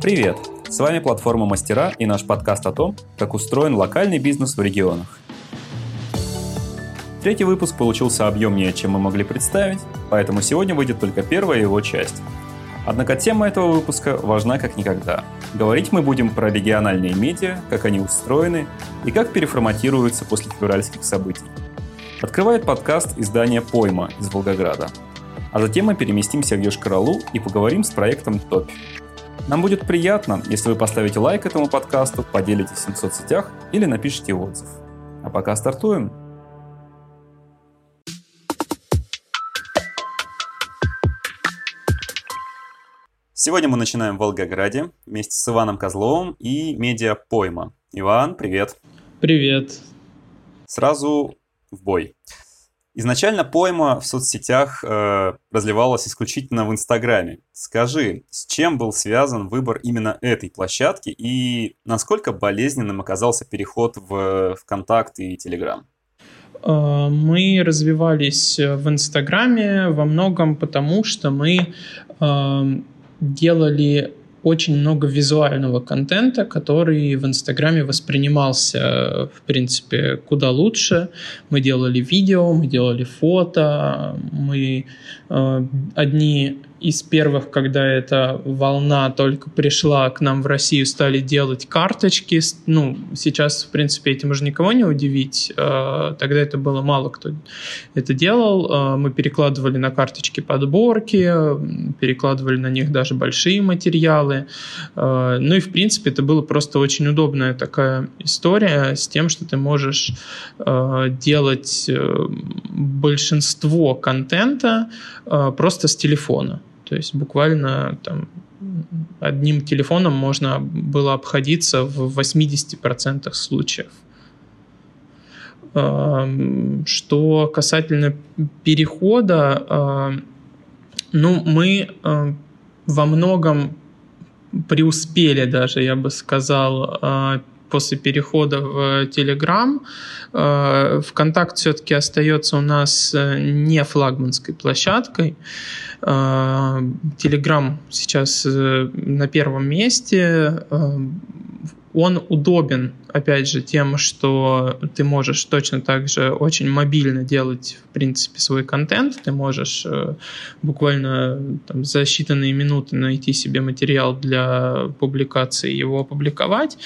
Привет! С вами платформа Мастера и наш подкаст о том, как устроен локальный бизнес в регионах. Третий выпуск получился объемнее, чем мы могли представить, поэтому сегодня выйдет только первая его часть. Однако тема этого выпуска важна как никогда. Говорить мы будем про региональные медиа, как они устроены и как переформатируются после февральских событий. Открывает подкаст издание «Пойма» из Волгограда. А затем мы переместимся в Йошкар-Олу и поговорим с проектом «Топь». Нам будет приятно, если вы поставите лайк этому подкасту, поделитесь им в соцсетях или напишите отзыв. А пока стартуем. Сегодня мы начинаем в Волгограде вместе с Иваном Козловым и медиа Пойма. Иван, привет. Привет. Сразу в бой. Изначально пойма в соцсетях э, разливалась исключительно в Инстаграме. Скажи, с чем был связан выбор именно этой площадки и насколько болезненным оказался переход в ВКонтакт и Телеграм? Э, мы развивались в Инстаграме во многом потому, что мы э, делали очень много визуального контента, который в Инстаграме воспринимался, в принципе, куда лучше. Мы делали видео, мы делали фото, мы э, одни из первых, когда эта волна только пришла к нам в Россию, стали делать карточки. Ну, сейчас, в принципе, этим уже никого не удивить. А, тогда это было мало кто это делал. А, мы перекладывали на карточки подборки, перекладывали на них даже большие материалы. А, ну и, в принципе, это было просто очень удобная такая история с тем, что ты можешь делать э, большинство контента просто с телефона. То есть буквально там одним телефоном можно было обходиться в 80% случаев. Что касательно перехода, ну, мы во многом преуспели даже, я бы сказал, после перехода в Telegram. ВКонтакт все-таки остается у нас э, не флагманской площадкой. Telegram сейчас э, на первом месте. Он удобен опять же, тем, что ты можешь точно так же очень мобильно делать, в принципе, свой контент. Ты можешь э, буквально там, за считанные минуты найти себе материал для публикации и его опубликовать.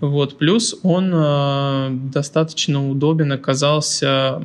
Вот. Плюс он э, достаточно удобен оказался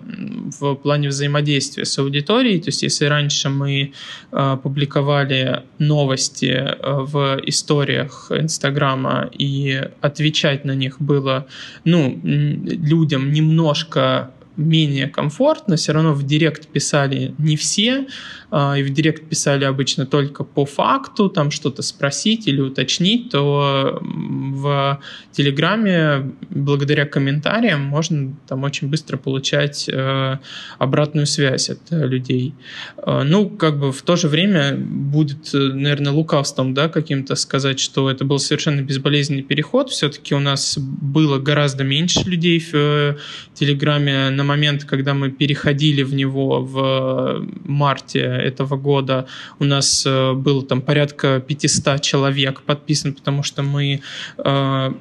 в плане взаимодействия с аудиторией. То есть, если раньше мы э, публиковали новости в историях Инстаграма и отвечать на них было было ну, людям немножко менее комфортно, все равно в директ писали не все, а, и в директ писали обычно только по факту, там что-то спросить или уточнить, то в Телеграме благодаря комментариям можно там очень быстро получать э, обратную связь от людей. Э, ну, как бы в то же время будет, наверное, лукавством, да, каким-то сказать, что это был совершенно безболезненный переход. Все-таки у нас было гораздо меньше людей в э, Телеграме на момент, когда мы переходили в него в марте этого года у нас э, было там порядка 500 человек подписан, потому что мы э,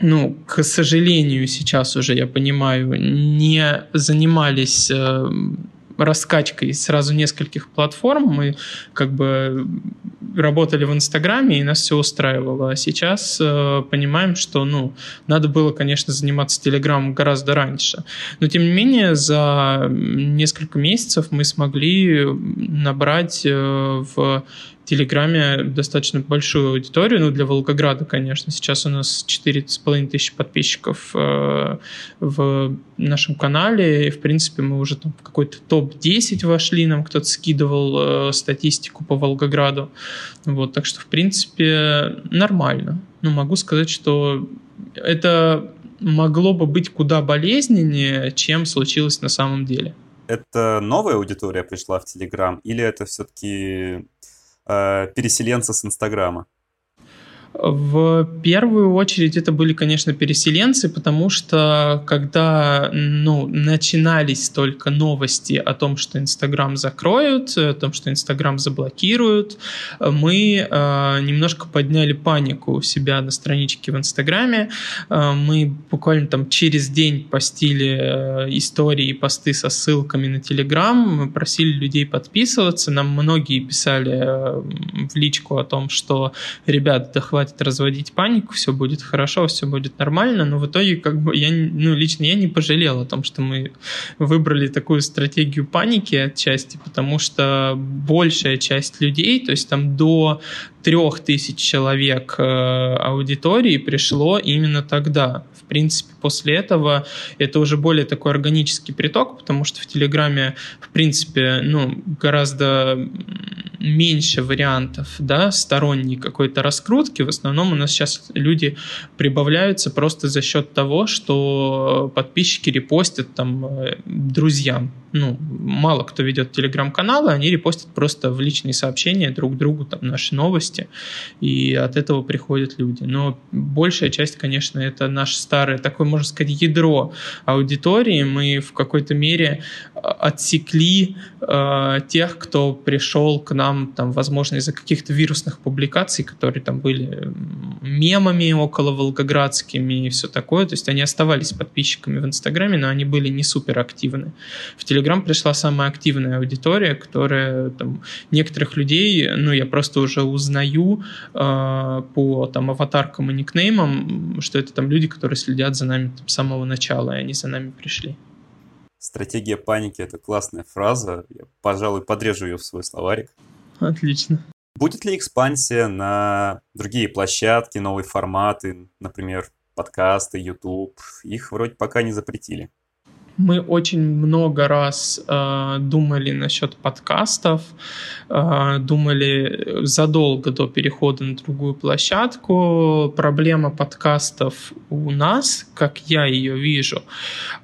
ну, к сожалению, сейчас уже, я понимаю, не занимались э, раскачкой сразу нескольких платформ. Мы как бы работали в Инстаграме, и нас все устраивало. А сейчас э, понимаем, что ну, надо было, конечно, заниматься Телеграмом гораздо раньше. Но, тем не менее, за несколько месяцев мы смогли набрать э, в Телеграме достаточно большую аудиторию, ну, для Волгограда, конечно. Сейчас у нас 4,5 тысячи подписчиков э, в нашем канале, и, в принципе, мы уже там в какой-то топ-10 вошли, нам кто-то скидывал э, статистику по Волгограду. Вот, так что, в принципе, нормально. Ну, могу сказать, что это могло бы быть куда болезненнее, чем случилось на самом деле. Это новая аудитория пришла в Телеграм, или это все-таки э, переселенца с Инстаграма? В первую очередь это были, конечно, переселенцы, потому что когда ну, начинались только новости о том, что Инстаграм закроют, о том, что Инстаграм заблокируют, мы э, немножко подняли панику у себя на страничке в Инстаграме. Э, мы буквально там через день постили э, истории и посты со ссылками на Телеграм, мы просили людей подписываться, нам многие писали э, в личку о том, что, ребят, да разводить панику, все будет хорошо, все будет нормально, но в итоге как бы я, ну, лично я не пожалел о том, что мы выбрали такую стратегию паники отчасти, потому что большая часть людей, то есть там до трех тысяч человек э, аудитории пришло именно тогда. В принципе, после этого это уже более такой органический приток, потому что в Телеграме, в принципе, ну, гораздо меньше вариантов, да, сторонней какой-то раскрутки. В основном у нас сейчас люди прибавляются просто за счет того, что подписчики репостят там э, друзьям. Ну, мало кто ведет телеграм-каналы, они репостят просто в личные сообщения друг другу там наши новости, и от этого приходят люди. Но большая часть, конечно, это наше старое, такое, можно сказать, ядро аудитории. Мы в какой-то мере э, отсекли э, тех, кто пришел к нам, там, возможно, из-за каких-то вирусных публикаций, которые там были мемами около волгоградскими и все такое, то есть они оставались подписчиками в Инстаграме, но они были не супер активны. В Телеграм пришла самая активная аудитория, которая там, некоторых людей, ну, я просто уже узнаю э, по там аватаркам и никнеймам, что это там люди, которые следят за нами там, с самого начала, и они за нами пришли. Стратегия паники – это классная фраза. Я, пожалуй, подрежу ее в свой словарик. Отлично. Будет ли экспансия на другие площадки, новые форматы, например, подкасты, YouTube? Их вроде пока не запретили. Мы очень много раз э, думали насчет подкастов, э, думали задолго до перехода на другую площадку. Проблема подкастов у нас, как я ее вижу,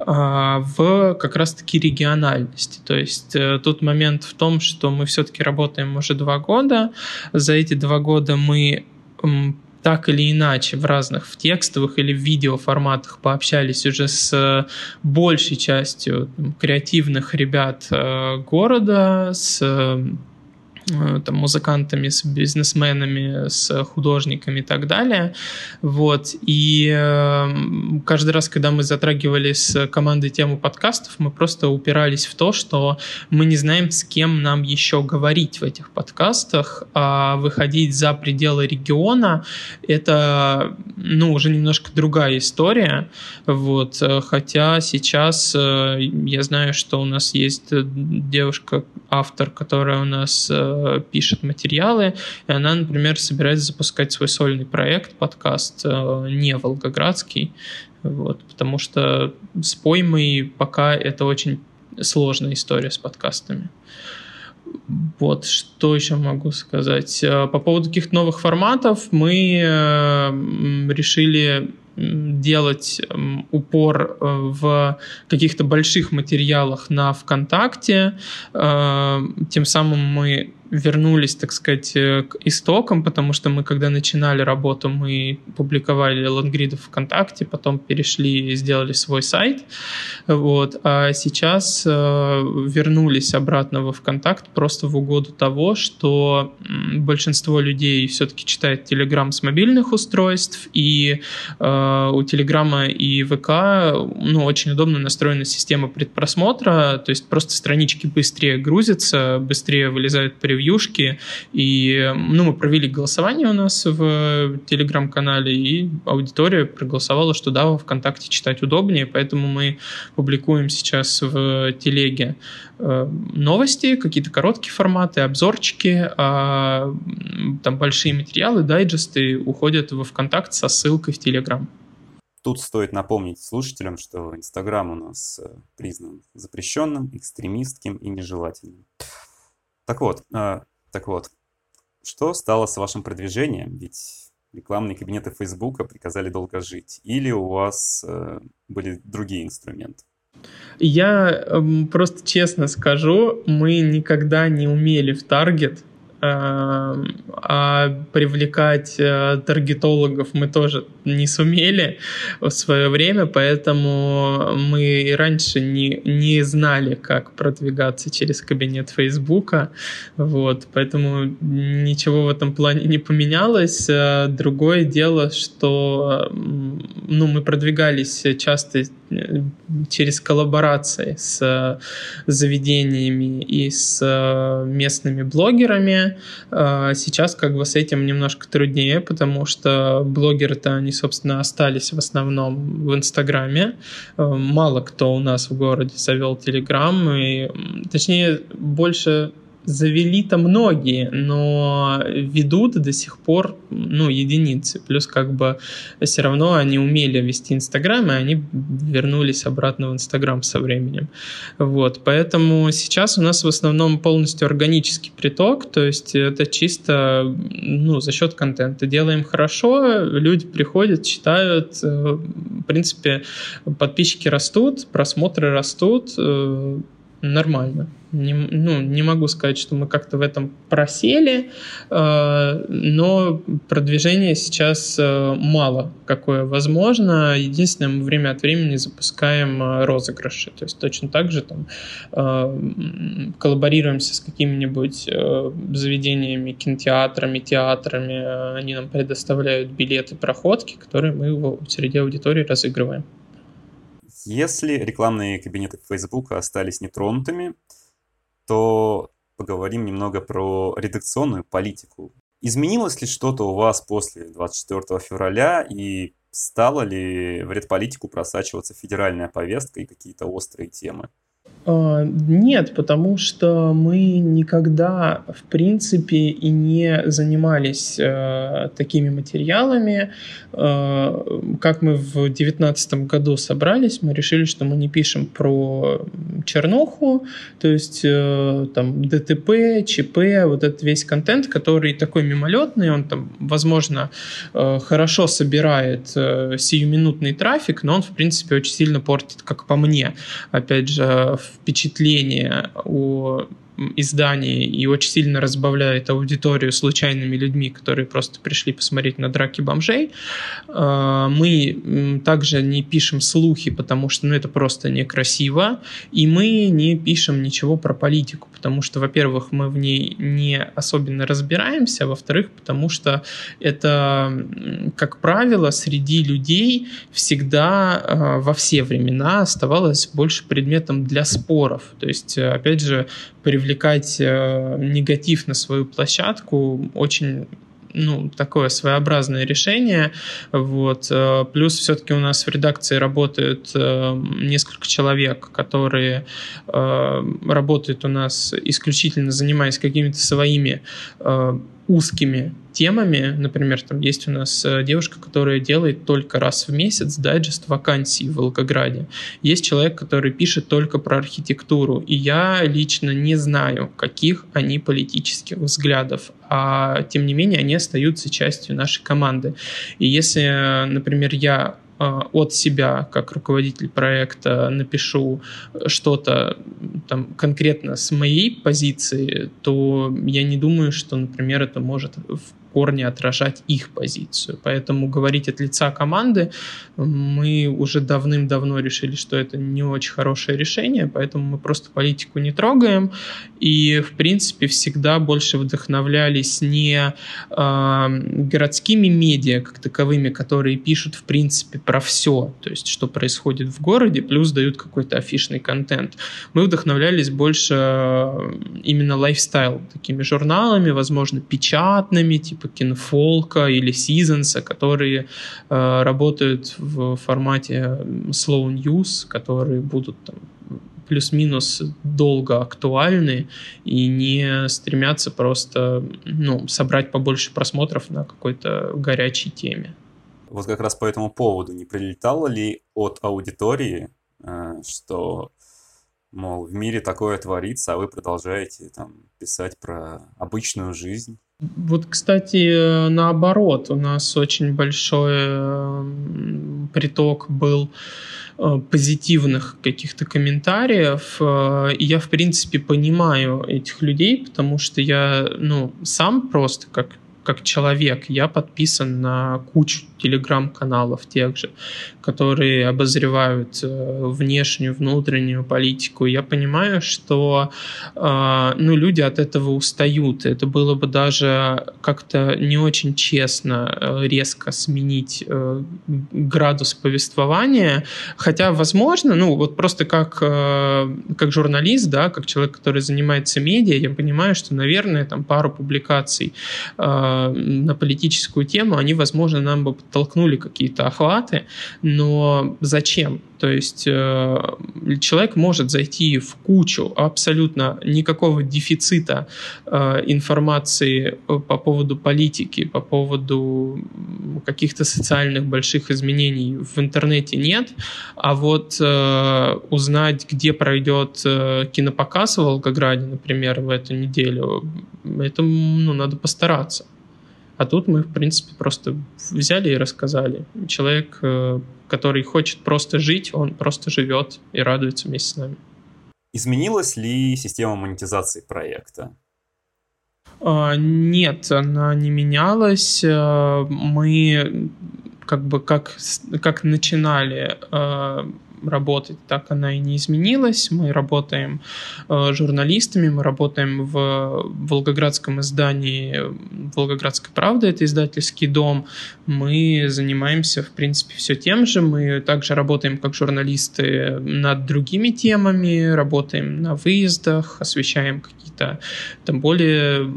э, в как раз-таки региональности. То есть э, тут момент в том, что мы все-таки работаем уже два года. За эти два года мы так или иначе в разных в текстовых или в видеоформатах пообщались уже с большей частью креативных ребят э, города, с Э, там, музыкантами, с бизнесменами, с художниками и так далее. Вот. И э, каждый раз, когда мы затрагивали с командой тему подкастов, мы просто упирались в то, что мы не знаем, с кем нам еще говорить в этих подкастах, а выходить за пределы региона — это, ну, уже немножко другая история. Вот. Хотя сейчас э, я знаю, что у нас есть девушка-автор, которая у нас Э, пишет материалы, и она, например, собирается запускать свой сольный проект, подкаст э, не волгоградский, вот, потому что с поймой пока это очень сложная история с подкастами. Вот, что еще могу сказать? Э, по поводу каких-то новых форматов мы решили делать упор в каких-то больших материалах на ВКонтакте. Тем самым мы вернулись, так сказать, э, к истокам, потому что мы, когда начинали работу, мы публиковали лонгриды ВКонтакте, потом перешли и сделали свой сайт. Вот. А сейчас э, вернулись обратно во ВКонтакт просто в угоду того, что большинство людей все-таки читает Телеграм с мобильных устройств, и э, у Телеграма и ВК ну, очень удобно настроена система предпросмотра, то есть просто странички быстрее грузятся, быстрее вылезают при превьюшки. И ну, мы провели голосование у нас в телеграм-канале, и аудитория проголосовала, что да, ВКонтакте читать удобнее, поэтому мы публикуем сейчас в телеге э, новости, какие-то короткие форматы, обзорчики, а там большие материалы, дайджесты уходят во ВКонтакт со ссылкой в Телеграм. Тут стоит напомнить слушателям, что Инстаграм у нас э, признан запрещенным, экстремистским и нежелательным. Так вот, э, так вот, что стало с вашим продвижением? Ведь рекламные кабинеты Фейсбука приказали долго жить. Или у вас э, были другие инструменты? Я э, просто честно скажу, мы никогда не умели в таргет а привлекать э, таргетологов мы тоже не сумели в свое время, поэтому мы и раньше не, не знали, как продвигаться через кабинет Фейсбука, вот, поэтому ничего в этом плане не поменялось. Э, другое дело, что ну, мы продвигались часто э, через коллаборации с заведениями и с местными блогерами, а, сейчас как бы с этим немножко труднее, потому что блогеры-то они, собственно, остались в основном в Инстаграме. А, мало кто у нас в городе завел Телеграм, и точнее больше завели-то многие, но ведут до сих пор ну, единицы. Плюс как бы все равно они умели вести Инстаграм, и они вернулись обратно в Инстаграм со временем. Вот, поэтому сейчас у нас в основном полностью органический приток, то есть это чисто ну, за счет контента. Делаем хорошо, люди приходят, читают, э, в принципе, подписчики растут, просмотры растут, э, нормально. Не, ну, не могу сказать, что мы как-то в этом просели, э, но продвижения сейчас э, мало какое возможно. Единственное, мы время от времени запускаем э, розыгрыши. То есть точно так же там э, коллаборируемся с какими-нибудь э, заведениями, кинотеатрами, театрами. Они нам предоставляют билеты, проходки, которые мы среди аудитории разыгрываем. Если рекламные кабинеты Facebook остались нетронутыми, то поговорим немного про редакционную политику. Изменилось ли что-то у вас после 24 февраля и стала ли в редполитику просачиваться федеральная повестка и какие-то острые темы? А, нет, потому что мы никогда, в принципе, и не занимались э, такими материалами. Э, как мы в 2019 году собрались, мы решили, что мы не пишем про чернуху, то есть э, там ДТП, ЧП, вот этот весь контент, который такой мимолетный, он там, возможно, э, хорошо собирает э, сиюминутный трафик, но он, в принципе, очень сильно портит, как по мне, опять же, впечатление о издании и очень сильно разбавляет аудиторию случайными людьми, которые просто пришли посмотреть на драки бомжей. А, мы также не пишем слухи, потому что ну, это просто некрасиво, и мы не пишем ничего про политику, потому что, во-первых, мы в ней не особенно разбираемся, а во-вторых, потому что это, как правило, среди людей всегда а, во все времена оставалось больше предметом для споров. То есть, опять же, привлекать э, негатив на свою площадку очень ну, такое своеобразное решение. Вот. Э, плюс все-таки у нас в редакции работают э, несколько человек, которые работают у нас исключительно занимаясь какими-то своими узкими темами. Например, там есть у нас э, девушка, которая делает только раз в месяц дайджест вакансий в Волгограде. Есть человек, который пишет только про архитектуру. И я лично не знаю, каких они политических взглядов. А тем не менее, они остаются частью нашей команды. И если, например, я от себя, как руководитель проекта, напишу что-то там конкретно с моей позиции, то я не думаю, что, например, это может в корне отражать их позицию. Поэтому говорить от лица команды мы уже давным-давно решили, что это не очень хорошее решение, поэтому мы просто политику не трогаем. И, в принципе, всегда больше вдохновлялись не э, городскими медиа как таковыми, которые пишут, в принципе, про все, то есть, что происходит в городе, плюс дают какой-то афишный контент. Мы вдохновлялись больше именно lifestyle, такими журналами, возможно, печатными, типа типа Kinfolk а или Seasons, которые э, работают в формате slow news, которые будут там плюс-минус долго актуальны и не стремятся просто ну, собрать побольше просмотров на какой-то горячей теме. Вот как раз по этому поводу не прилетало ли от аудитории, э, что, мол, в мире такое творится, а вы продолжаете там писать про обычную жизнь? Вот, кстати, наоборот, у нас очень большой приток был Э, позитивных каких-то комментариев. Э, и я, в принципе, понимаю этих людей, потому что я, ну, сам просто как как человек, я подписан на кучу телеграм-каналов тех же, которые обозревают э, внешнюю, внутреннюю политику. Я понимаю, что э, ну, люди от этого устают. Это было бы даже как-то не очень честно э, резко сменить градус повествования. Хотя, возможно, ну вот просто как, как журналист, да, как человек, который занимается медиа, я понимаю, что, наверное, там пару публикаций на политическую тему, они, возможно, нам бы подтолкнули какие-то охваты, но зачем? То есть э, человек может зайти в кучу абсолютно никакого дефицита э, информации по поводу политики, по поводу каких-то социальных больших изменений в интернете нет, а вот э, узнать, где пройдет э, кинопоказ в Волгограде, например, в эту неделю, это ну, надо постараться. А тут мы, в принципе, просто взяли и рассказали. Человек, э, который хочет просто жить, он просто живет и радуется вместе с нами. Изменилась ли система монетизации проекта? А, нет, она не менялась. Э, мы как бы как, как начинали э, работать, так она и не изменилась. Мы работаем э, журналистами, мы работаем в Волгоградском издании «Волгоградская правда», это издательский дом. Мы занимаемся, в принципе, все тем же. Мы также работаем как журналисты над другими темами, работаем на выездах, освещаем какие-то там более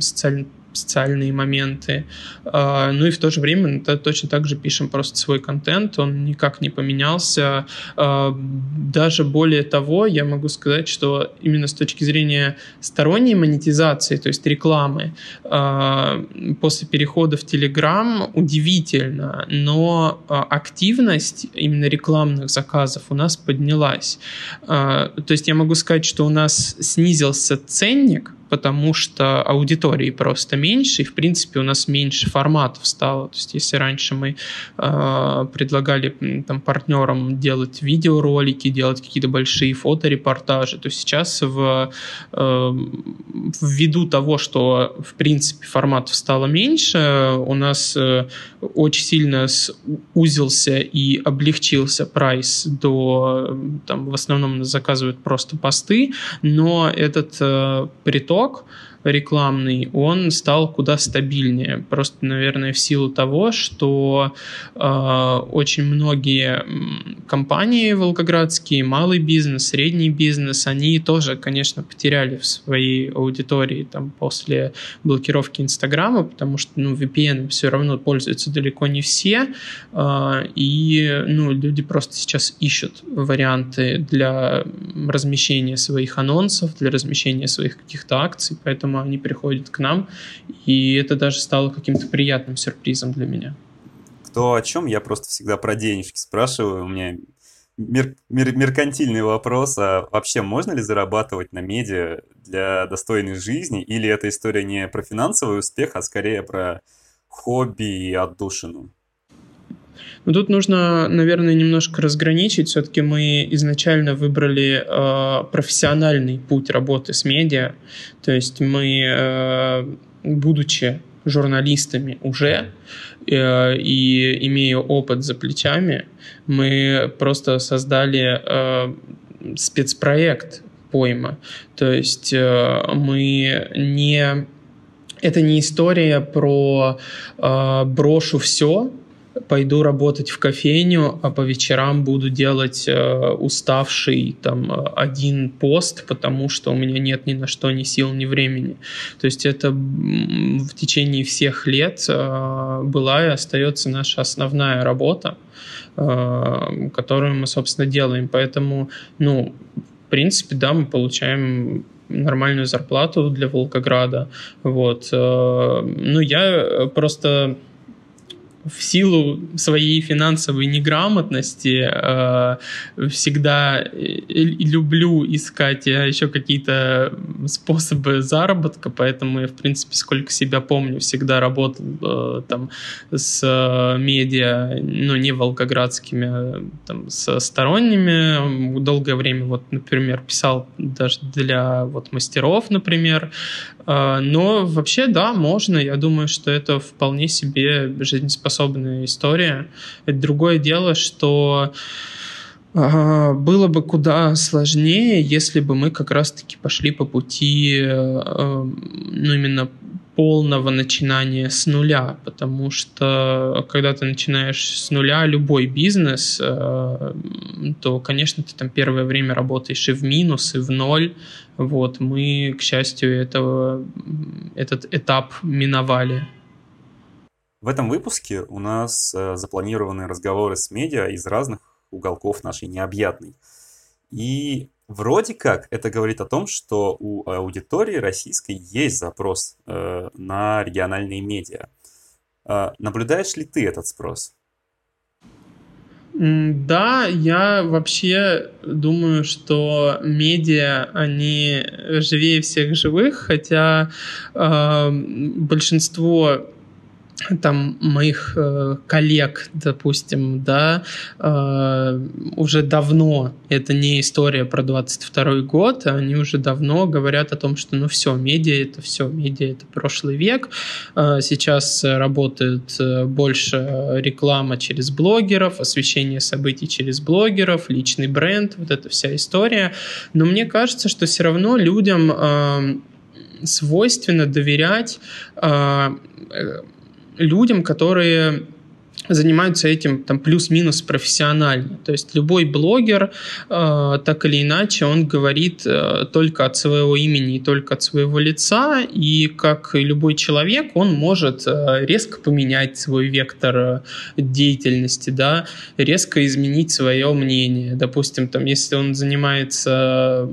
социально социальные моменты. А, ну и в то же время точно так же пишем просто свой контент, он никак не поменялся. А, даже более того, я могу сказать, что именно с точки зрения сторонней монетизации, то есть рекламы, а, после перехода в Telegram удивительно, но активность именно рекламных заказов у нас поднялась. То есть я могу сказать, что у нас снизился ценник, потому что аудитории просто меньше, и, в принципе, у нас меньше форматов стало. То есть, если раньше мы э, предлагали там, партнерам делать видеоролики, делать какие-то большие фоторепортажи, то сейчас в, э, ввиду того, что, в принципе, форматов стало меньше, у нас э, очень сильно узился и облегчился прайс до, там, в основном заказывают просто посты, но этот э, приток рекламный, он стал куда стабильнее. Просто, наверное, в силу того, что э, очень многие компании волгоградские, малый бизнес, средний бизнес, они тоже, конечно, потеряли в своей аудитории там, после блокировки Инстаграма, потому что ну, VPN все равно пользуются далеко не все, э, и ну, люди просто сейчас ищут варианты для размещения своих анонсов, для размещения своих каких-то акций, поэтому поэтому они приходят к нам, и это даже стало каким-то приятным сюрпризом для меня. Кто о чем? Я просто всегда про денежки спрашиваю. У меня мер, мер, меркантильный вопрос. А вообще можно ли зарабатывать на медиа для достойной жизни? Или эта история не про финансовый успех, а скорее про хобби и отдушину? Но тут нужно, наверное, немножко разграничить. Все-таки мы изначально выбрали э, профессиональный путь работы с медиа. То есть мы, э, будучи журналистами уже э, и имея опыт за плечами, мы просто создали э, спецпроект пойма. То есть э, мы не это не история про э, брошу все, пойду работать в кофейню, а по вечерам буду делать э, уставший там один пост, потому что у меня нет ни на что ни сил, ни времени. То есть это в течение всех лет э, была и остается наша основная работа, э, которую мы, собственно, делаем. Поэтому, ну, в принципе, да, мы получаем нормальную зарплату для Волгограда. Вот. Э, ну, я просто в силу своей финансовой неграмотности э, всегда люблю искать еще какие-то способы заработка, поэтому я, в принципе, сколько себя помню, всегда работал э, там с э, медиа, ну, не волгоградскими, а там, со сторонними. Долгое время, вот, например, писал даже для вот мастеров, например. Э, но вообще, да, можно. Я думаю, что это вполне себе жизнеспособная история. Это другое дело, что было бы куда сложнее, если бы мы как раз-таки пошли по пути, э, ну, именно полного начинания с нуля, потому что когда ты начинаешь с нуля любой бизнес, э, то, конечно, ты там первое время работаешь и в минус, и в ноль. Вот, мы, к счастью, этого, этот этап миновали. В этом выпуске у нас э, запланированы разговоры с медиа из разных уголков нашей необъятной. И вроде как это говорит о том, что у аудитории российской есть запрос э, на региональные медиа. Э, наблюдаешь ли ты этот спрос? Да, я вообще думаю, что медиа, они живее всех живых, хотя э, большинство там моих э, коллег, допустим, да, э, уже давно, это не история про 22 год, они уже давно говорят о том, что ну все, медиа это все, медиа это прошлый век, э, сейчас работает э, больше реклама через блогеров, освещение событий через блогеров, личный бренд, вот эта вся история, но мне кажется, что все равно людям э, свойственно доверять э, людям, которые занимаются этим там плюс-минус профессионально. То есть любой блогер, э, так или иначе, он говорит э, только от своего имени и только от своего лица, и как и любой человек, он может э, резко поменять свой вектор э, деятельности, да, резко изменить свое мнение. Допустим, там, если он занимается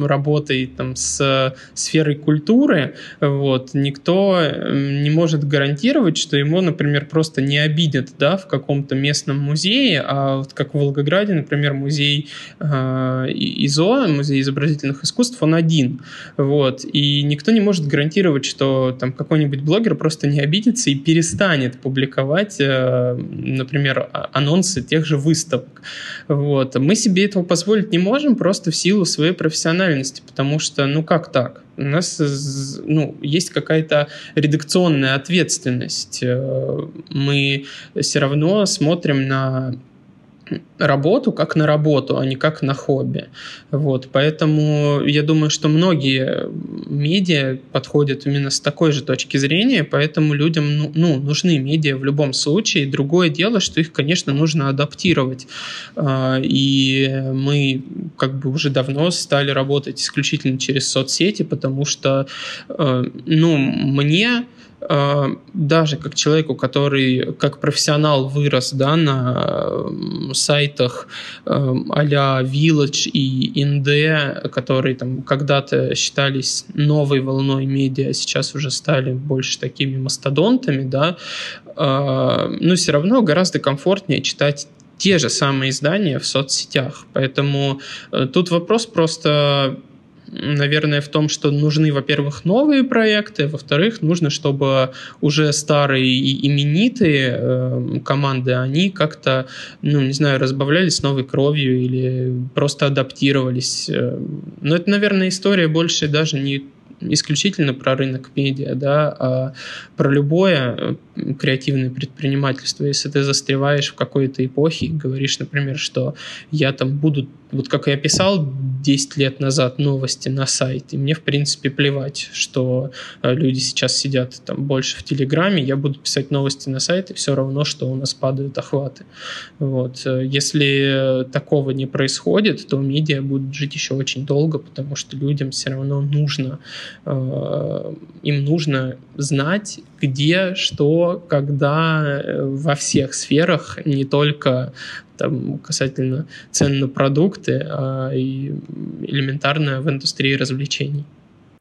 работой там, с сферой культуры, вот, никто не может гарантировать, что ему, например, просто не обиден видят да, в каком-то местном музее, а вот как в Волгограде, например, музей э, ИЗО, музей изобразительных искусств, он один. Вот, и никто не может гарантировать, что там какой-нибудь блогер просто не обидится и перестанет публиковать, э, например, а, анонсы тех же выставок. Вот. Мы себе этого позволить не можем просто в силу своей профессиональности, потому что, ну как так? У нас ну, есть какая-то редакционная ответственность. Э, мы все равно смотрим на работу как на работу, а не как на хобби. Вот, поэтому я думаю, что многие медиа подходят именно с такой же точки зрения, поэтому людям ну, ну, нужны медиа в любом случае. Другое дело, что их, конечно, нужно адаптировать. А, и мы как бы уже давно стали работать исключительно через соцсети, потому что э, ну, мне даже как человеку, который как профессионал вырос да, на сайтах а-ля Village и Inde, которые там когда-то считались новой волной медиа, сейчас уже стали больше такими мастодонтами, да, а, но все равно гораздо комфортнее читать те же самые издания в соцсетях. Поэтому э, тут вопрос просто наверное, в том, что нужны, во-первых, новые проекты, во-вторых, нужно, чтобы уже старые и именитые э, команды, они как-то, ну, не знаю, разбавлялись новой кровью или просто адаптировались. Э, но это, наверное, история больше даже не исключительно про рынок медиа, да, а про любое э, креативное предпринимательство. Если ты застреваешь в какой-то эпохе и говоришь, например, что я там буду вот как я писал 10 лет назад новости на сайте, мне, в принципе, плевать, что э, люди сейчас сидят там больше в Телеграме, я буду писать новости на сайте, все равно, что у нас падают охваты. Вот. Э, если такого не происходит, то медиа будут жить еще очень долго, потому что людям все равно нужно, э, им нужно знать, где, что, когда, во всех сферах, не только там, касательно цен на продукты, а и элементарно в индустрии развлечений.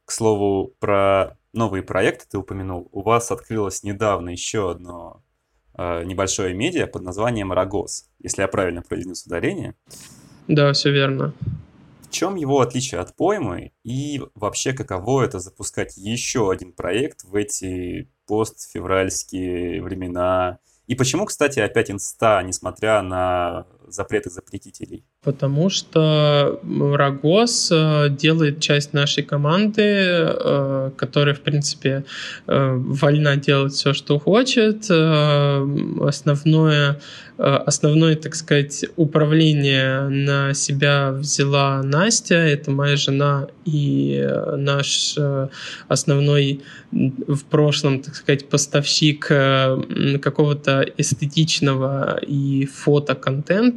К слову, про новые проекты ты упомянул. У вас открылось недавно еще одно э, небольшое медиа под названием «Рогоз», если я правильно произнес ударение. Да, все верно. В чем его отличие от поймы и вообще каково это запускать еще один проект в эти постфевральские времена? И почему, кстати, опять инста, несмотря на запреты запретителей? Потому что Рогоз э, делает часть нашей команды, э, которая, в принципе, э, вольна делать все, что хочет. Основное основное, так сказать, управление на себя взяла Настя, это моя жена и наш основной в прошлом, так сказать, поставщик какого-то эстетичного и фотоконтента,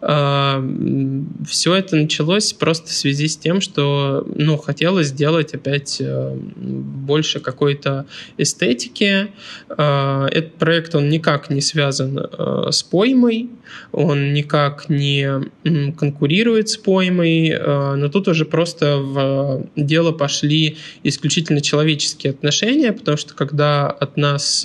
все это началось просто в связи с тем, что ну, хотелось сделать опять э, больше какой-то эстетики. Э, этот проект, он никак не связан э, с поймой, он никак не конкурирует с поймой, но тут уже просто в дело пошли исключительно человеческие отношения, потому что когда от нас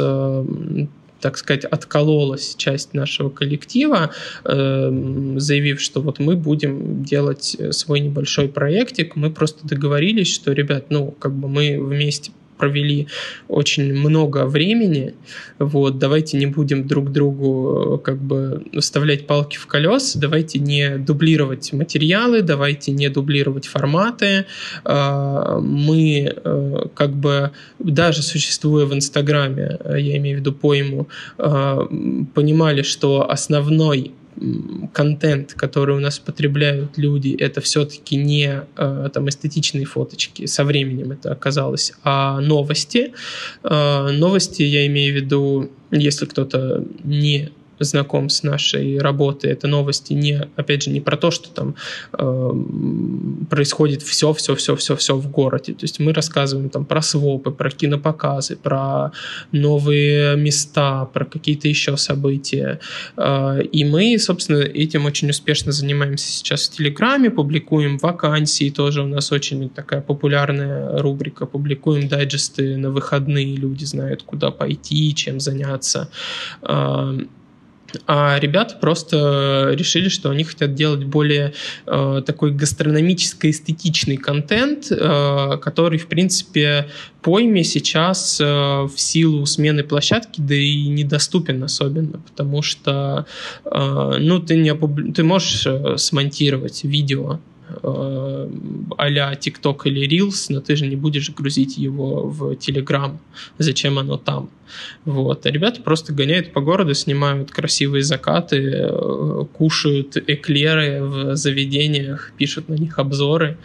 так сказать, откололась часть нашего коллектива, э, заявив, что вот мы будем делать свой небольшой проектик. Мы просто договорились, что, ребят, ну, как бы мы вместе провели очень много времени. Вот, давайте не будем друг другу э, как бы вставлять палки в колеса, давайте не дублировать материалы, давайте не дублировать форматы. А, мы э, как бы даже существуя в Инстаграме, э, я имею в виду пойму, понимали, что основной контент, который у нас потребляют люди, это все-таки не э, там эстетичные фоточки, со временем это оказалось, а новости. Э, новости я имею в виду, если кто-то не знаком с нашей работой. Это новости не, опять же, не про то, что там э, происходит все, все, все, все, все в городе. То есть мы рассказываем там про свопы, про кинопоказы, про новые места, про какие-то еще события. Э, и мы, собственно, этим очень успешно занимаемся сейчас в Телеграме, публикуем вакансии, тоже у нас очень такая популярная рубрика, публикуем дайджесты на выходные, люди знают, куда пойти, чем заняться. Э, а ребята просто решили, что они хотят делать более э, такой гастрономическо-эстетичный контент, э, который, в принципе, пойме сейчас э, в силу смены площадки, да и недоступен особенно, потому что э, ну, ты, не опубли... ты можешь э, смонтировать видео э, а-ля TikTok или Reels, но ты же не будешь грузить его в Telegram. Зачем оно там? Вот. А ребята просто гоняют по городу, снимают красивые закаты, э, кушают эклеры в заведениях, пишут на них обзоры.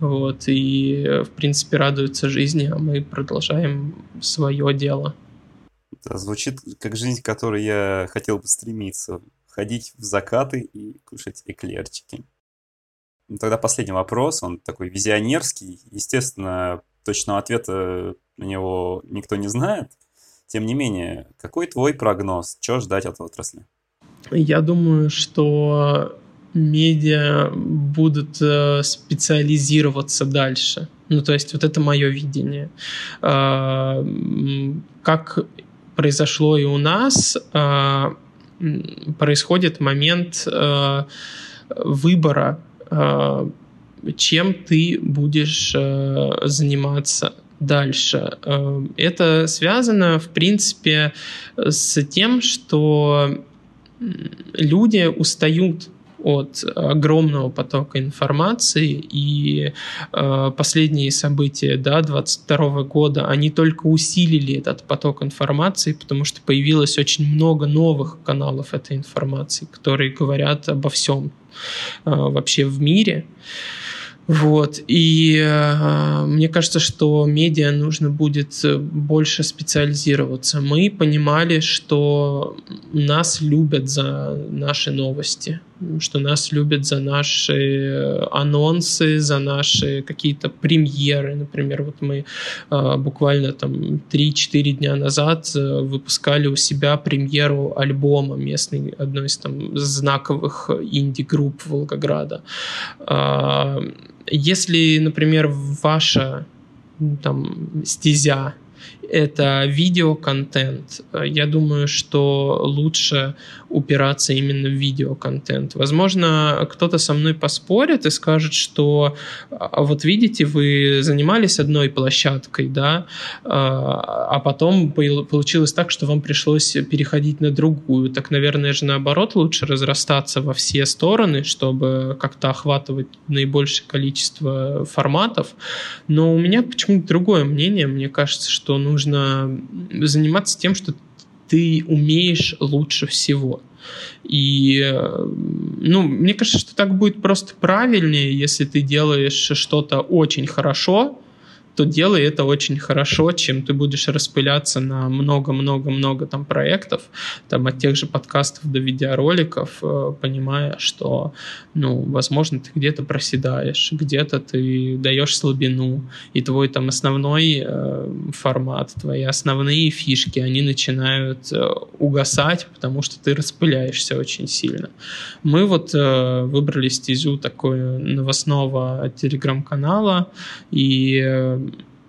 Вот. И, в принципе, радуются жизни, а мы продолжаем свое дело. Да, звучит как жизнь, к которой я хотел бы стремиться. Ходить в закаты и кушать эклерчики. Ну, тогда последний вопрос, он такой визионерский. Естественно, точного ответа на него никто не знает. Тем не менее, какой твой прогноз? Чего ждать от отрасли? Я думаю, что медиа будут э, специализироваться дальше. Ну, то есть вот это мое видение. А, как произошло и у нас, а, происходит момент э, выбора чем ты будешь э, заниматься дальше. Э, это связано, в принципе, с тем, что люди устают от огромного потока информации, и э, последние события да, 22 года, они только усилили этот поток информации, потому что появилось очень много новых каналов этой информации, которые говорят обо всем э, вообще в мире. Вот. И э, мне кажется, что медиа нужно будет больше специализироваться. Мы понимали, что нас любят за наши новости, что нас любят за наши анонсы, за наши какие-то премьеры. Например, вот мы э, буквально там 3-4 дня назад э, выпускали у себя премьеру альбома местной, одной из там знаковых инди-групп Волгограда. Э, если, например, ваша там, стезя это видеоконтент. Я думаю, что лучше упираться именно в видеоконтент. Возможно, кто-то со мной поспорит и скажет, что а вот видите, вы занимались одной площадкой, да, а, а потом получилось так, что вам пришлось переходить на другую. Так, наверное же наоборот лучше разрастаться во все стороны, чтобы как-то охватывать наибольшее количество форматов. Но у меня почему-то другое мнение. Мне кажется, что нужно заниматься тем, что ты умеешь лучше всего. И, ну, мне кажется, что так будет просто правильнее, если ты делаешь что-то очень хорошо, то делай это очень хорошо, чем ты будешь распыляться на много-много-много там проектов, там от тех же подкастов до видеороликов, э, понимая, что, ну, возможно, ты где-то проседаешь, где-то ты даешь слабину, и твой там основной э, формат, твои основные фишки, они начинают э, угасать, потому что ты распыляешься очень сильно. Мы вот э, выбрали стезю такой новостного телеграм-канала, и э,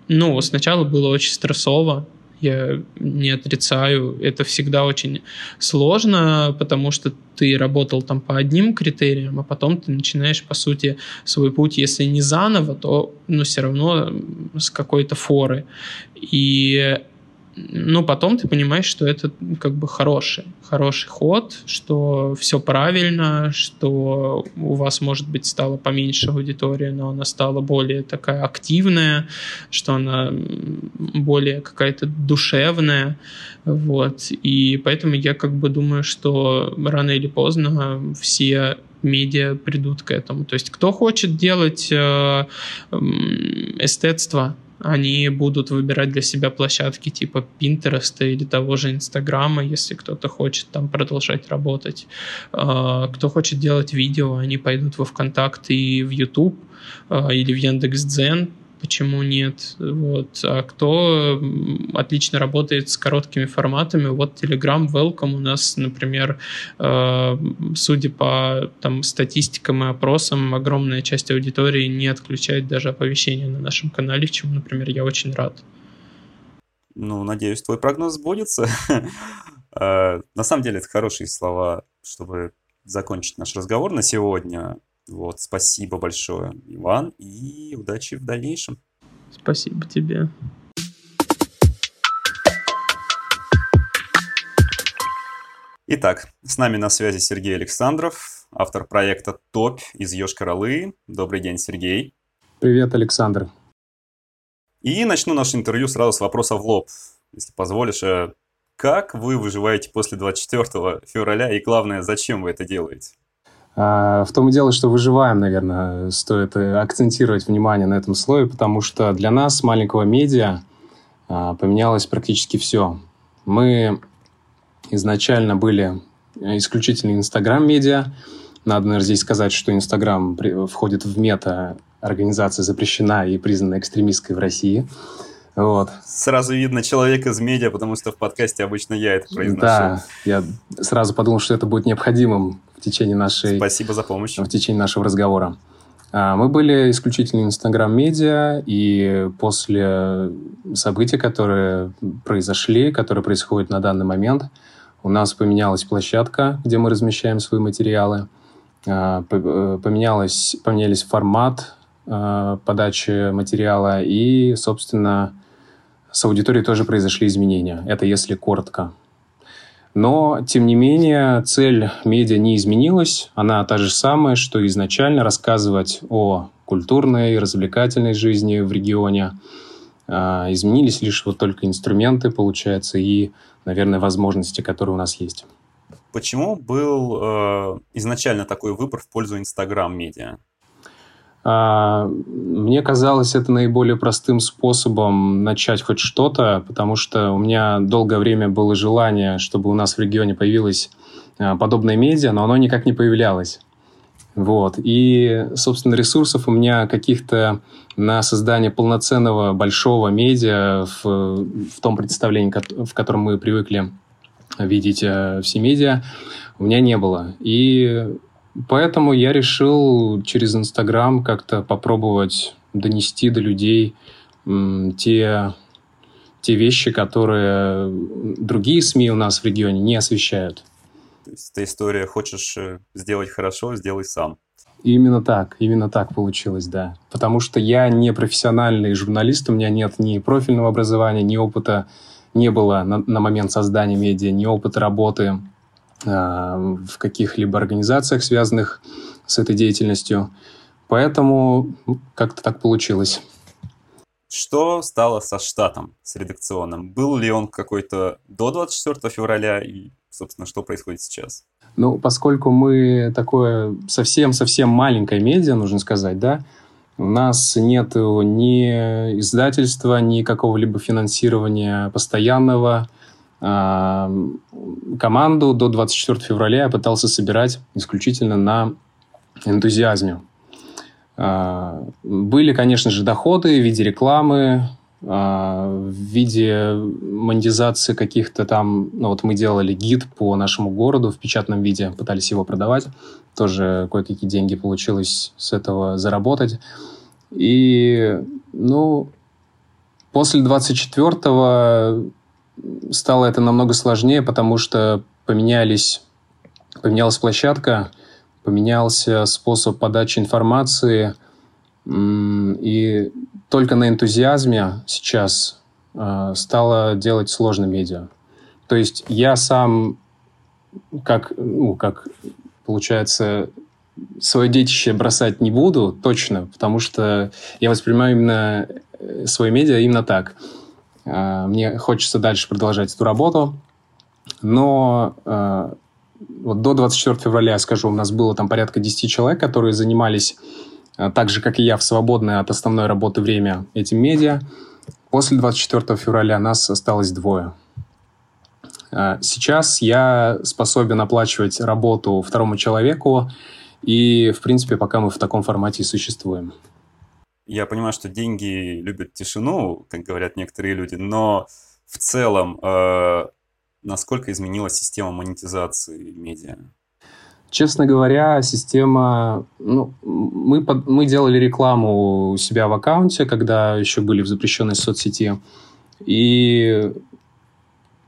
ну, сначала было очень стрессово, я не отрицаю, это всегда очень сложно, потому что ты работал там по одним критериям, а потом ты начинаешь, по сути, свой путь, если не заново, то, ну, все равно с какой-то форы. И но потом ты понимаешь, что это как бы хороший, хороший ход, что все правильно, что у вас, может быть, стала поменьше аудитория, но она стала более такая активная, что она более какая-то душевная, вот, и поэтому я как бы думаю, что рано или поздно все медиа придут к этому. То есть кто хочет делать э, эстетство, они будут выбирать для себя площадки типа Pinterest или того же Инстаграма, если кто-то хочет там продолжать работать. А, кто хочет делать видео, они пойдут во ВКонтакте и в YouTube а, или в Яндекс.Дзен, почему нет. Вот. А кто отлично работает с короткими форматами, вот Telegram Welcome у нас, например, э, судя по там, статистикам и опросам, огромная часть аудитории не отключает даже оповещения на нашем канале, чему, например, я очень рад. Ну, надеюсь, твой прогноз сбудется. Э, на самом деле, это хорошие слова, чтобы закончить наш разговор на сегодня. Вот, спасибо большое, Иван, и удачи в дальнейшем. Спасибо тебе. Итак, с нами на связи Сергей Александров, автор проекта ТОП из Йошкар-Олы. Добрый день, Сергей. Привет, Александр. И начну наше интервью сразу с вопроса в лоб. Если позволишь, э, как вы выживаете после 24 февраля и, главное, зачем вы это делаете? А, в том и дело, что выживаем, наверное, стоит э, акцентировать внимание на этом слое, потому что для нас, маленького медиа, а, поменялось практически все. Мы изначально были исключительно Инстаграм-медиа. Надо, наверное, здесь сказать, что Инстаграм входит в мета, организация запрещена и признана экстремистской в России. Вот. Сразу видно человек из медиа, потому что в подкасте обычно я это произношу. Да, я сразу подумал, что это будет необходимым в течение нашей... Спасибо за помощь. В течение нашего разговора. А, мы были исключительно Инстаграм-медиа, и после событий, которые произошли, которые происходят на данный момент, у нас поменялась площадка, где мы размещаем свои материалы, а, э, поменялось, поменялись формат а, подачи материала, и, собственно, с аудиторией тоже произошли изменения. Это если коротко. Но, тем не менее, цель медиа не изменилась. Она та же самая, что изначально рассказывать о культурной, развлекательной жизни в регионе. А, изменились лишь вот только инструменты, получается, и, наверное, возможности, которые у нас есть. Почему был э, изначально такой выбор в пользу Инстаграм-медиа? А, мне казалось это наиболее простым способом начать хоть что-то, потому что у меня долгое время было желание, чтобы у нас в регионе появилось а, подобное медиа, но оно никак не появлялось. Вот. И, собственно, ресурсов у меня каких-то на создание полноценного большого медиа в, в том представлении, в котором мы привыкли видеть э, все медиа, у меня не было. И Поэтому я решил через Инстаграм как-то попробовать донести до людей те, те вещи, которые другие СМИ у нас в регионе не освещают. То есть эта история «хочешь э, сделать хорошо, сделай сам». Именно так, именно так получилось, да. Потому что я не профессиональный журналист, у меня нет ни профильного образования, ни опыта не было на, на момент создания медиа, ни опыта работы в каких-либо организациях, связанных с этой деятельностью. Поэтому ну, как-то так получилось. Что стало со штатом, с редакционным? Был ли он какой-то до 24 февраля и, собственно, что происходит сейчас? Ну, поскольку мы такое совсем-совсем маленькое медиа, нужно сказать, да, у нас нет ни издательства, ни какого-либо финансирования постоянного. Команду до 24 февраля я пытался собирать исключительно на энтузиазме. А, были, конечно же, доходы в виде рекламы, а, в виде монетизации каких-то там... Ну, вот мы делали гид по нашему городу в печатном виде, пытались его продавать. Тоже кое-какие деньги получилось с этого заработать. И, ну, после 24-го стало это намного сложнее, потому что поменялись, поменялась площадка, поменялся способ подачи информации, и только на энтузиазме сейчас э, стало делать сложно медиа. То есть я сам, как, ну, как получается, свое детище бросать не буду, точно, потому что я воспринимаю именно э, свое медиа именно так. Э, мне хочется дальше продолжать эту работу, но вот до 24 февраля, я скажу, у нас было там порядка 10 человек, которые занимались э, так же, как и я, в свободное от основной работы время этим медиа. После 24 февраля нас осталось двое. Сейчас я способен оплачивать работу второму человеку, и, в принципе, пока мы в таком формате и существуем. Я понимаю, что деньги любят тишину, как говорят некоторые люди, но в целом э, насколько изменилась система монетизации медиа? Честно говоря, система... Ну, мы, под, мы делали рекламу у себя в аккаунте, когда еще были в запрещенной соцсети. И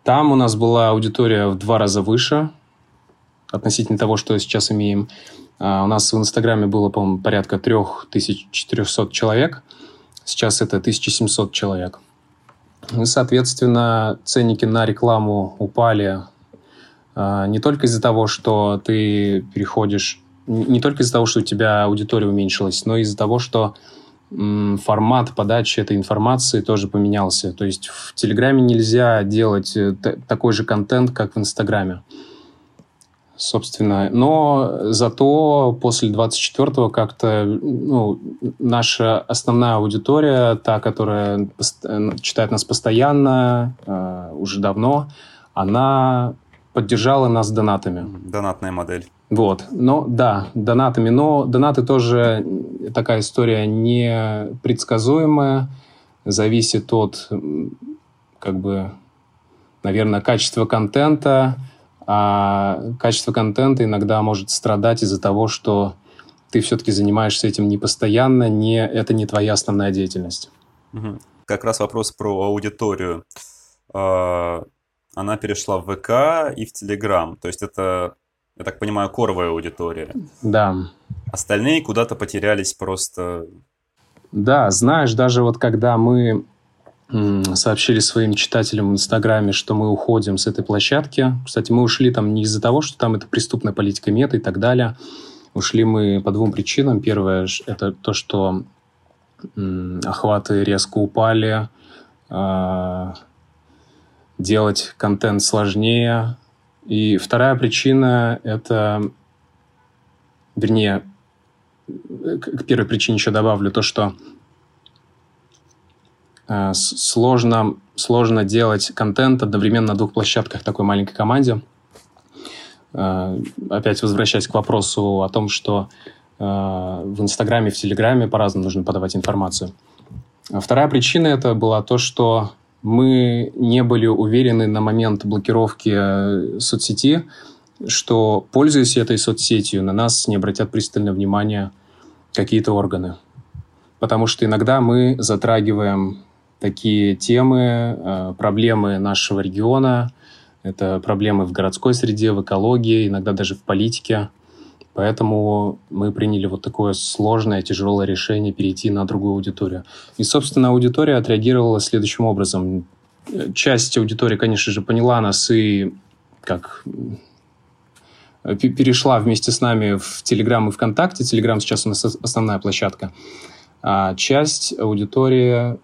там у нас была аудитория в два раза выше относительно того, что сейчас имеем. А у нас в Инстаграме было, по-моему, порядка 3400 человек. Сейчас это 1700 человек. И, соответственно, ценники на рекламу упали а, не только из-за того, что ты переходишь, не только из-за того, что у тебя аудитория уменьшилась, но из-за того, что формат подачи этой информации тоже поменялся. То есть в Телеграме нельзя делать э, такой же контент, как в Инстаграме собственно. Но зато после 24-го как-то ну, наша основная аудитория, та, которая читает нас постоянно, э, уже давно, она поддержала нас донатами. Донатная модель. Вот, но да, донатами, но донаты тоже такая история непредсказуемая, зависит от, как бы, наверное, качества контента, а качество контента иногда может страдать из-за того, что ты все-таки занимаешься этим не постоянно, не, это не твоя основная деятельность. Угу. Как раз вопрос про аудиторию. А, она перешла в ВК и в Телеграм. То есть это, я так понимаю, коровая аудитория. Да. Остальные куда-то потерялись просто. Да, знаешь, даже вот когда мы сообщили своим читателям в Инстаграме, что мы уходим с этой площадки. Кстати, мы ушли там не из-за того, что там это преступная политика мета и так далее. Ушли мы по двум причинам. Первое – это то, что охваты резко упали, а, делать контент сложнее. И вторая причина – это, вернее, к первой причине еще добавлю то, что сложно, сложно делать контент одновременно на двух площадках такой маленькой команде. Э, опять возвращаясь к вопросу о том, что э, в Инстаграме, в Телеграме по-разному нужно подавать информацию. Вторая причина это была то, что мы не были уверены на момент блокировки соцсети, что, пользуясь этой соцсетью, на нас не обратят пристальное внимание какие-то органы. Потому что иногда мы затрагиваем такие темы, э, проблемы нашего региона, это проблемы в городской среде, в экологии, иногда даже в политике. Поэтому мы приняли вот такое сложное, тяжелое решение перейти на другую аудиторию. И, собственно, аудитория отреагировала следующим образом. Часть аудитории, конечно же, поняла нас и как перешла вместе с нами в Телеграм и ВКонтакте. Телеграм сейчас у нас основная площадка. А часть аудитории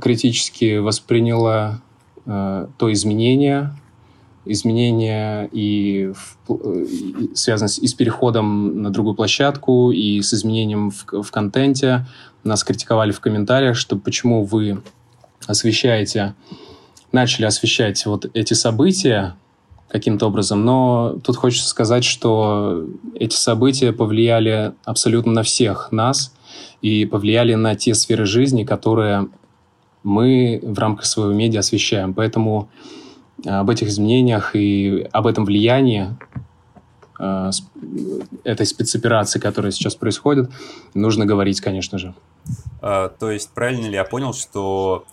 критически восприняла э, то изменение, изменения и, и связаны с, и с переходом на другую площадку, и с изменением в, в контенте. Нас критиковали в комментариях, что почему вы освещаете, начали освещать вот эти события каким-то образом. Но тут хочется сказать, что эти события повлияли абсолютно на всех нас и повлияли на те сферы жизни, которые мы в рамках своего медиа освещаем. Поэтому об этих изменениях и об этом влиянии э, этой спецоперации, которая сейчас происходит, нужно говорить, конечно же. А, то есть правильно ли я понял, что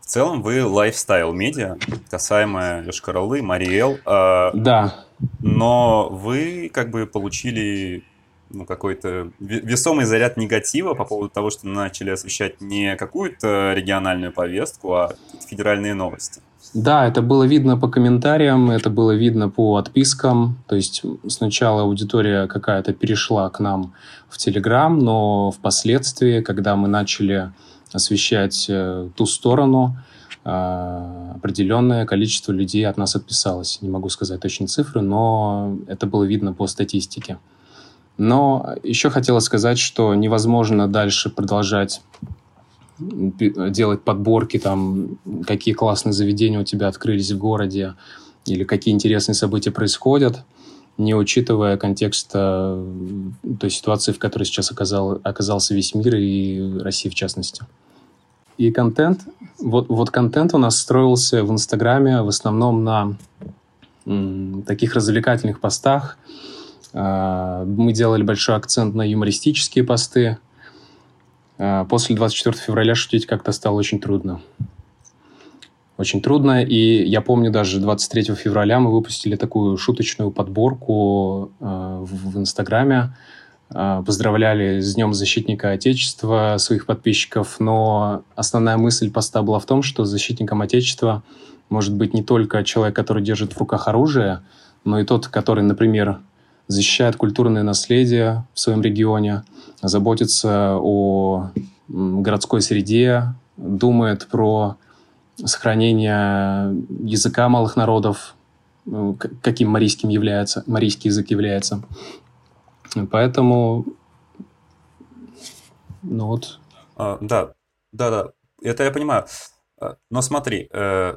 в целом вы лайфстайл медиа, касаемо Йошкар-Олы, Мариэл. А, да. Но вы как бы получили ну, какой-то весомый заряд негатива по поводу того, что начали освещать не какую-то региональную повестку, а федеральные новости. Да, это было видно по комментариям, это было видно по отпискам. То есть сначала аудитория какая-то перешла к нам в Телеграм, но впоследствии, когда мы начали освещать э, ту сторону, э, определенное количество людей от нас отписалось. Не могу сказать точные цифры, но это было видно по статистике. Но еще хотела сказать, что невозможно дальше продолжать делать подборки, там, какие классные заведения у тебя открылись в городе или какие интересные события происходят, не учитывая контекста той ситуации, в которой сейчас оказал, оказался весь мир и Россия в частности. И контент, вот, вот контент у нас строился в Инстаграме в основном на м, таких развлекательных постах. А, мы делали большой акцент на юмористические посты, а, после 24 февраля шутить как-то стало очень трудно. Очень трудно, и я помню даже 23 февраля мы выпустили такую шуточную подборку э, в, Инстаграме, поздравляли с Днем Защитника Отечества своих подписчиков, но основная мысль поста была в том, что защитником Отечества может быть не только человек, который держит в руках оружие, но и тот, который, например, защищает культурное наследие в своем регионе, заботится о городской среде, думает про сохранение языка малых народов, э, каким марийским является, марийский язык является. Поэтому, ну вот. А, да, да, да, это я понимаю. А, но смотри, э,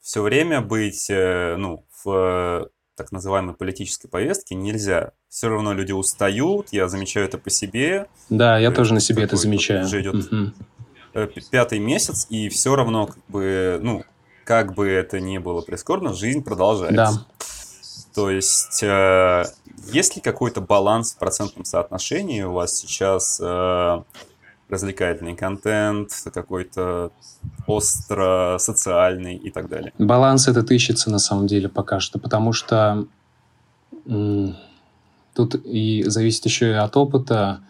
все время быть, э, ну, в так называемой политической повестки нельзя. Все равно люди устают, я замечаю это по себе. Да, я тоже на себе это замечаю. Уже идет угу. пятый месяц, и все равно, как бы, ну, как бы это ни было прискорбно, жизнь продолжается. Да. То есть, э, есть ли какой-то баланс в процентном соотношении у вас сейчас э, развлекательный контент, какой-то остро социальный и так далее. Баланс этот ищется на самом деле пока что, потому что тут и зависит еще и от опыта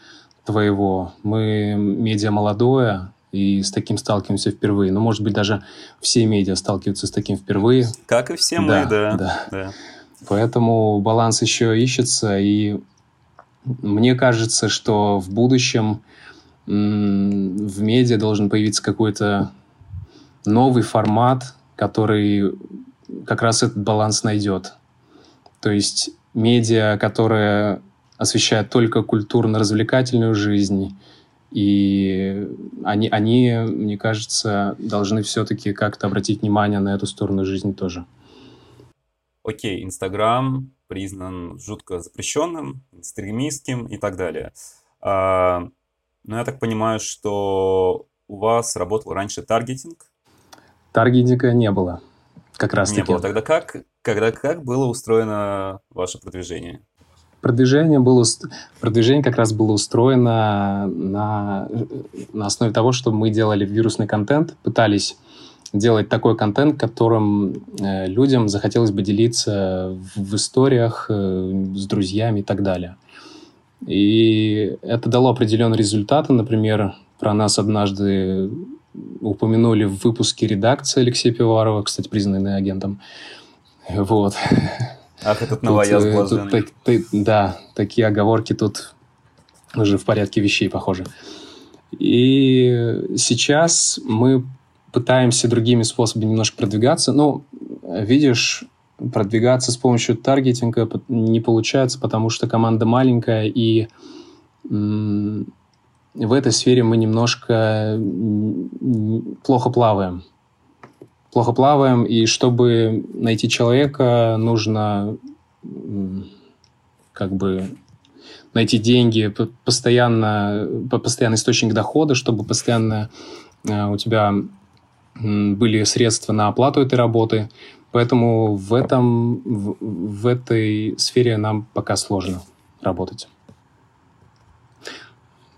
твоего. Мы медиа молодое, и с таким сталкиваемся впервые. Ну, может быть, даже все медиа сталкиваются с таким впервые. Как и все мы, да. да. да. Поэтому баланс еще ищется, и мне кажется, что в будущем в медиа должен появиться какой-то новый формат, который как раз этот баланс найдет. То есть медиа, которая освещает только культурно-развлекательную жизнь, и они, они, мне кажется, должны все-таки как-то обратить внимание на эту сторону жизни тоже. Окей, Инстаграм признан жутко запрещенным, экстремистским и так далее. Но я так понимаю, что у вас работал раньше таргетинг? Таргетинга не было, как раз не таки. было. Тогда как, когда, как было устроено ваше продвижение? Продвижение, было, продвижение как раз было устроено на, на основе того, что мы делали вирусный контент, пытались делать такой контент, которым э, людям захотелось бы делиться в, в историях э, с друзьями и так далее. И это дало определенные результаты. Например, про нас однажды упомянули в выпуске редакции Алексея Пиварова, кстати, признанный агентом. Вот. Ах, этот новояз тут, э, тут, так, так, Да, такие оговорки тут уже в порядке вещей, похоже. И сейчас мы пытаемся другими способами немножко продвигаться. Ну, видишь, продвигаться с помощью таргетинга не получается, потому что команда маленькая, и в этой сфере мы немножко плохо плаваем. Плохо плаваем, и чтобы найти человека, нужно как бы найти деньги, постоянно, постоянный источник дохода, чтобы постоянно э, у тебя были средства на оплату этой работы. Поэтому в, этом, в, в этой сфере нам пока сложно работать.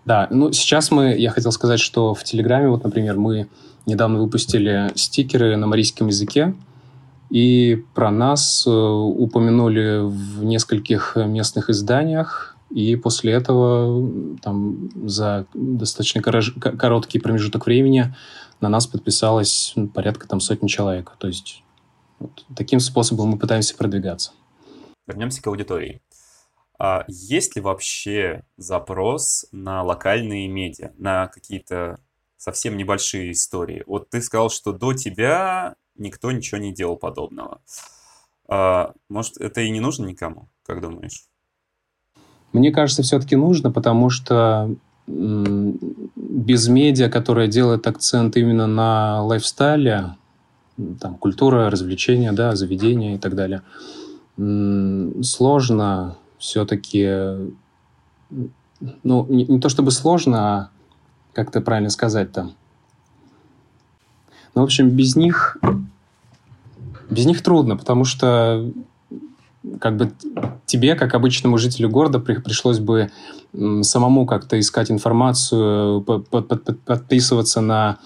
Да, ну сейчас мы, я хотел сказать, что в Телеграме, вот, например, мы недавно выпустили стикеры на марийском языке, и про нас э, упомянули в нескольких местных изданиях, и после этого там, за достаточно короткий промежуток времени на нас подписалось порядка там сотни человек. То есть вот, таким способом мы пытаемся продвигаться. Вернемся к аудитории. А есть ли вообще запрос на локальные медиа, на какие-то совсем небольшие истории? Вот ты сказал, что до тебя никто ничего не делал подобного. А, может, это и не нужно никому, как думаешь? Мне кажется, все-таки нужно, потому что без медиа, которая делает акцент именно на лайфстайле, там, культура, развлечения, да, заведения и так далее, сложно все-таки, ну, не, не то чтобы сложно, а как это правильно сказать-то? Ну, в общем, без них, без них трудно, потому что как бы тебе, как обычному жителю города, при, пришлось бы самому как-то искать информацию, под, под, подписываться на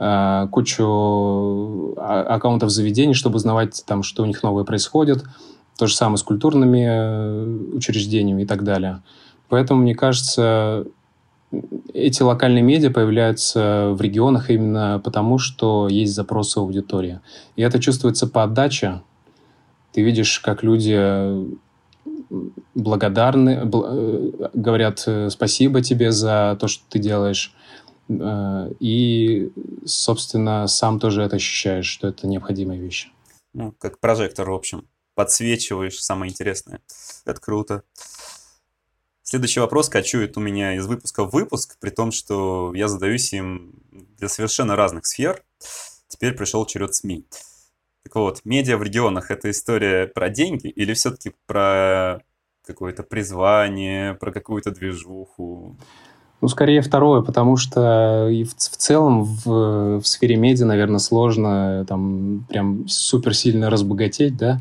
э, кучу а, аккаунтов заведений, чтобы узнавать, там, что у них новое происходит. То же самое с культурными э, учреждениями и так далее. Поэтому, мне кажется, эти локальные медиа появляются в регионах именно потому, что есть запросы аудитории. И это чувствуется по отдаче. Ты видишь, как люди благодарны, бл- говорят спасибо тебе за то, что ты делаешь. Э, и, собственно, сам тоже это ощущаешь, что это необходимая вещь. Ну, как прожектор, в общем подсвечиваешь самое интересное. Это круто. Следующий вопрос кочует у меня из выпуска в выпуск, при том, что я задаюсь им для совершенно разных сфер. Теперь пришел черед СМИ. Так вот, медиа в регионах — это история про деньги или все-таки про какое-то призвание, про какую-то движуху? Ну, скорее второе, потому что и в, в целом в, в сфере медиа, наверное, сложно там прям супер сильно разбогатеть, да,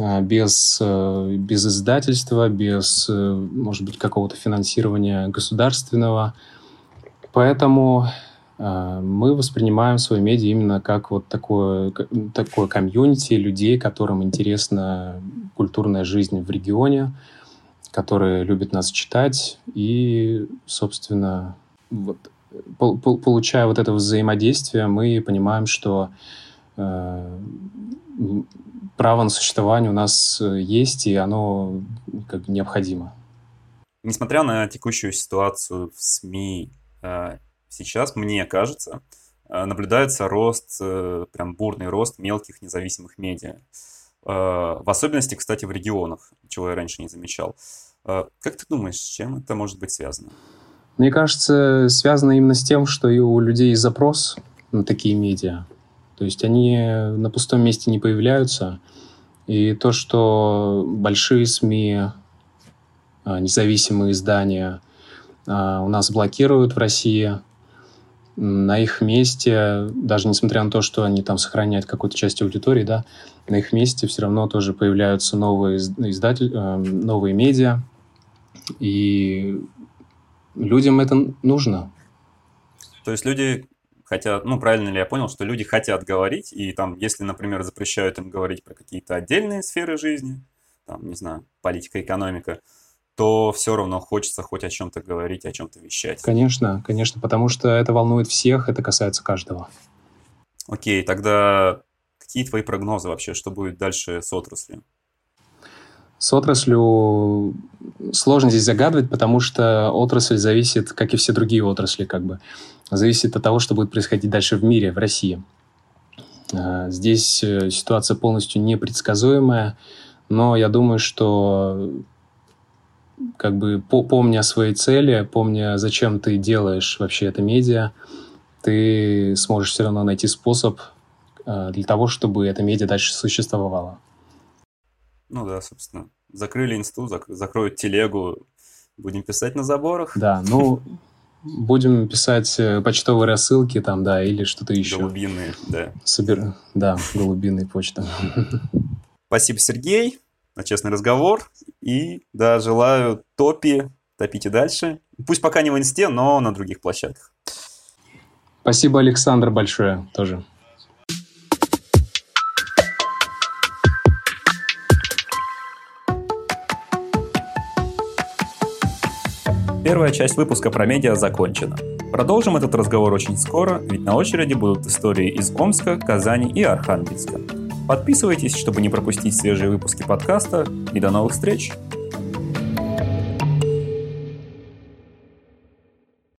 а, без, э, без издательства, без, э, может быть, какого-то финансирования государственного. Поэтому э, мы воспринимаем свои медиа именно как вот такое, такое комьюнити людей, которым интересна культурная жизнь в регионе, которые любят нас читать и, собственно, вот, получая вот это взаимодействие, мы понимаем, что право на существование у нас э, есть, и оно как бы необходимо. Несмотря на текущую ситуацию в СМИ, э, сейчас, мне кажется, э, наблюдается рост, прям бурный рост мелких независимых медиа. В особенности, кстати, в регионах, чего я раньше не замечал. Как ты думаешь, с чем это может быть связано? Мне кажется, связано именно с тем, что и у людей запрос на такие медиа. То есть они на пустом месте не появляются. И то, что большие СМИ, а, независимые издания у нас блокируют в России, на их месте, даже несмотря на то, что они там сохраняют какую-то часть аудитории, да, на их месте все равно тоже появляются новые издатель, э, новые медиа, и людям это нужно. То есть люди хотят, ну, правильно ли я понял, что люди хотят говорить, и там, если, например, запрещают им говорить про какие-то отдельные сферы жизни, там, не знаю, политика, экономика, то все равно хочется хоть о чем-то говорить, о чем-то вещать. Конечно, конечно, потому что это волнует всех, это касается каждого. Окей, тогда какие твои прогнозы вообще, что будет дальше с отраслью? С отраслью сложно здесь загадывать, потому что отрасль зависит, как и все другие отрасли, как бы, зависит от того, что будет происходить дальше в мире, в России. А, здесь э, ситуация полностью непредсказуемая, но я думаю, что как бы помня свои цели, помня, зачем ты делаешь вообще это медиа, ты сможешь все равно найти способ э, для того, чтобы эта медиа дальше существовала. Ну да, собственно. Закрыли инсту, зак- закроют телегу, будем писать на заборах. Да, ну, будем писать э, почтовые рассылки там, да, или что-то еще. Голубиные, да. Собер... Да, голубиные почта. Спасибо, Сергей на честный разговор. И, да, желаю топи, топите дальше. Пусть пока не в инсте, но на других площадках. Спасибо, Александр, большое тоже. Первая часть выпуска про медиа закончена. Продолжим этот разговор очень скоро, ведь на очереди будут истории из Омска, Казани и Архангельска. Подписывайтесь, чтобы не пропустить свежие выпуски подкаста, и до новых встреч!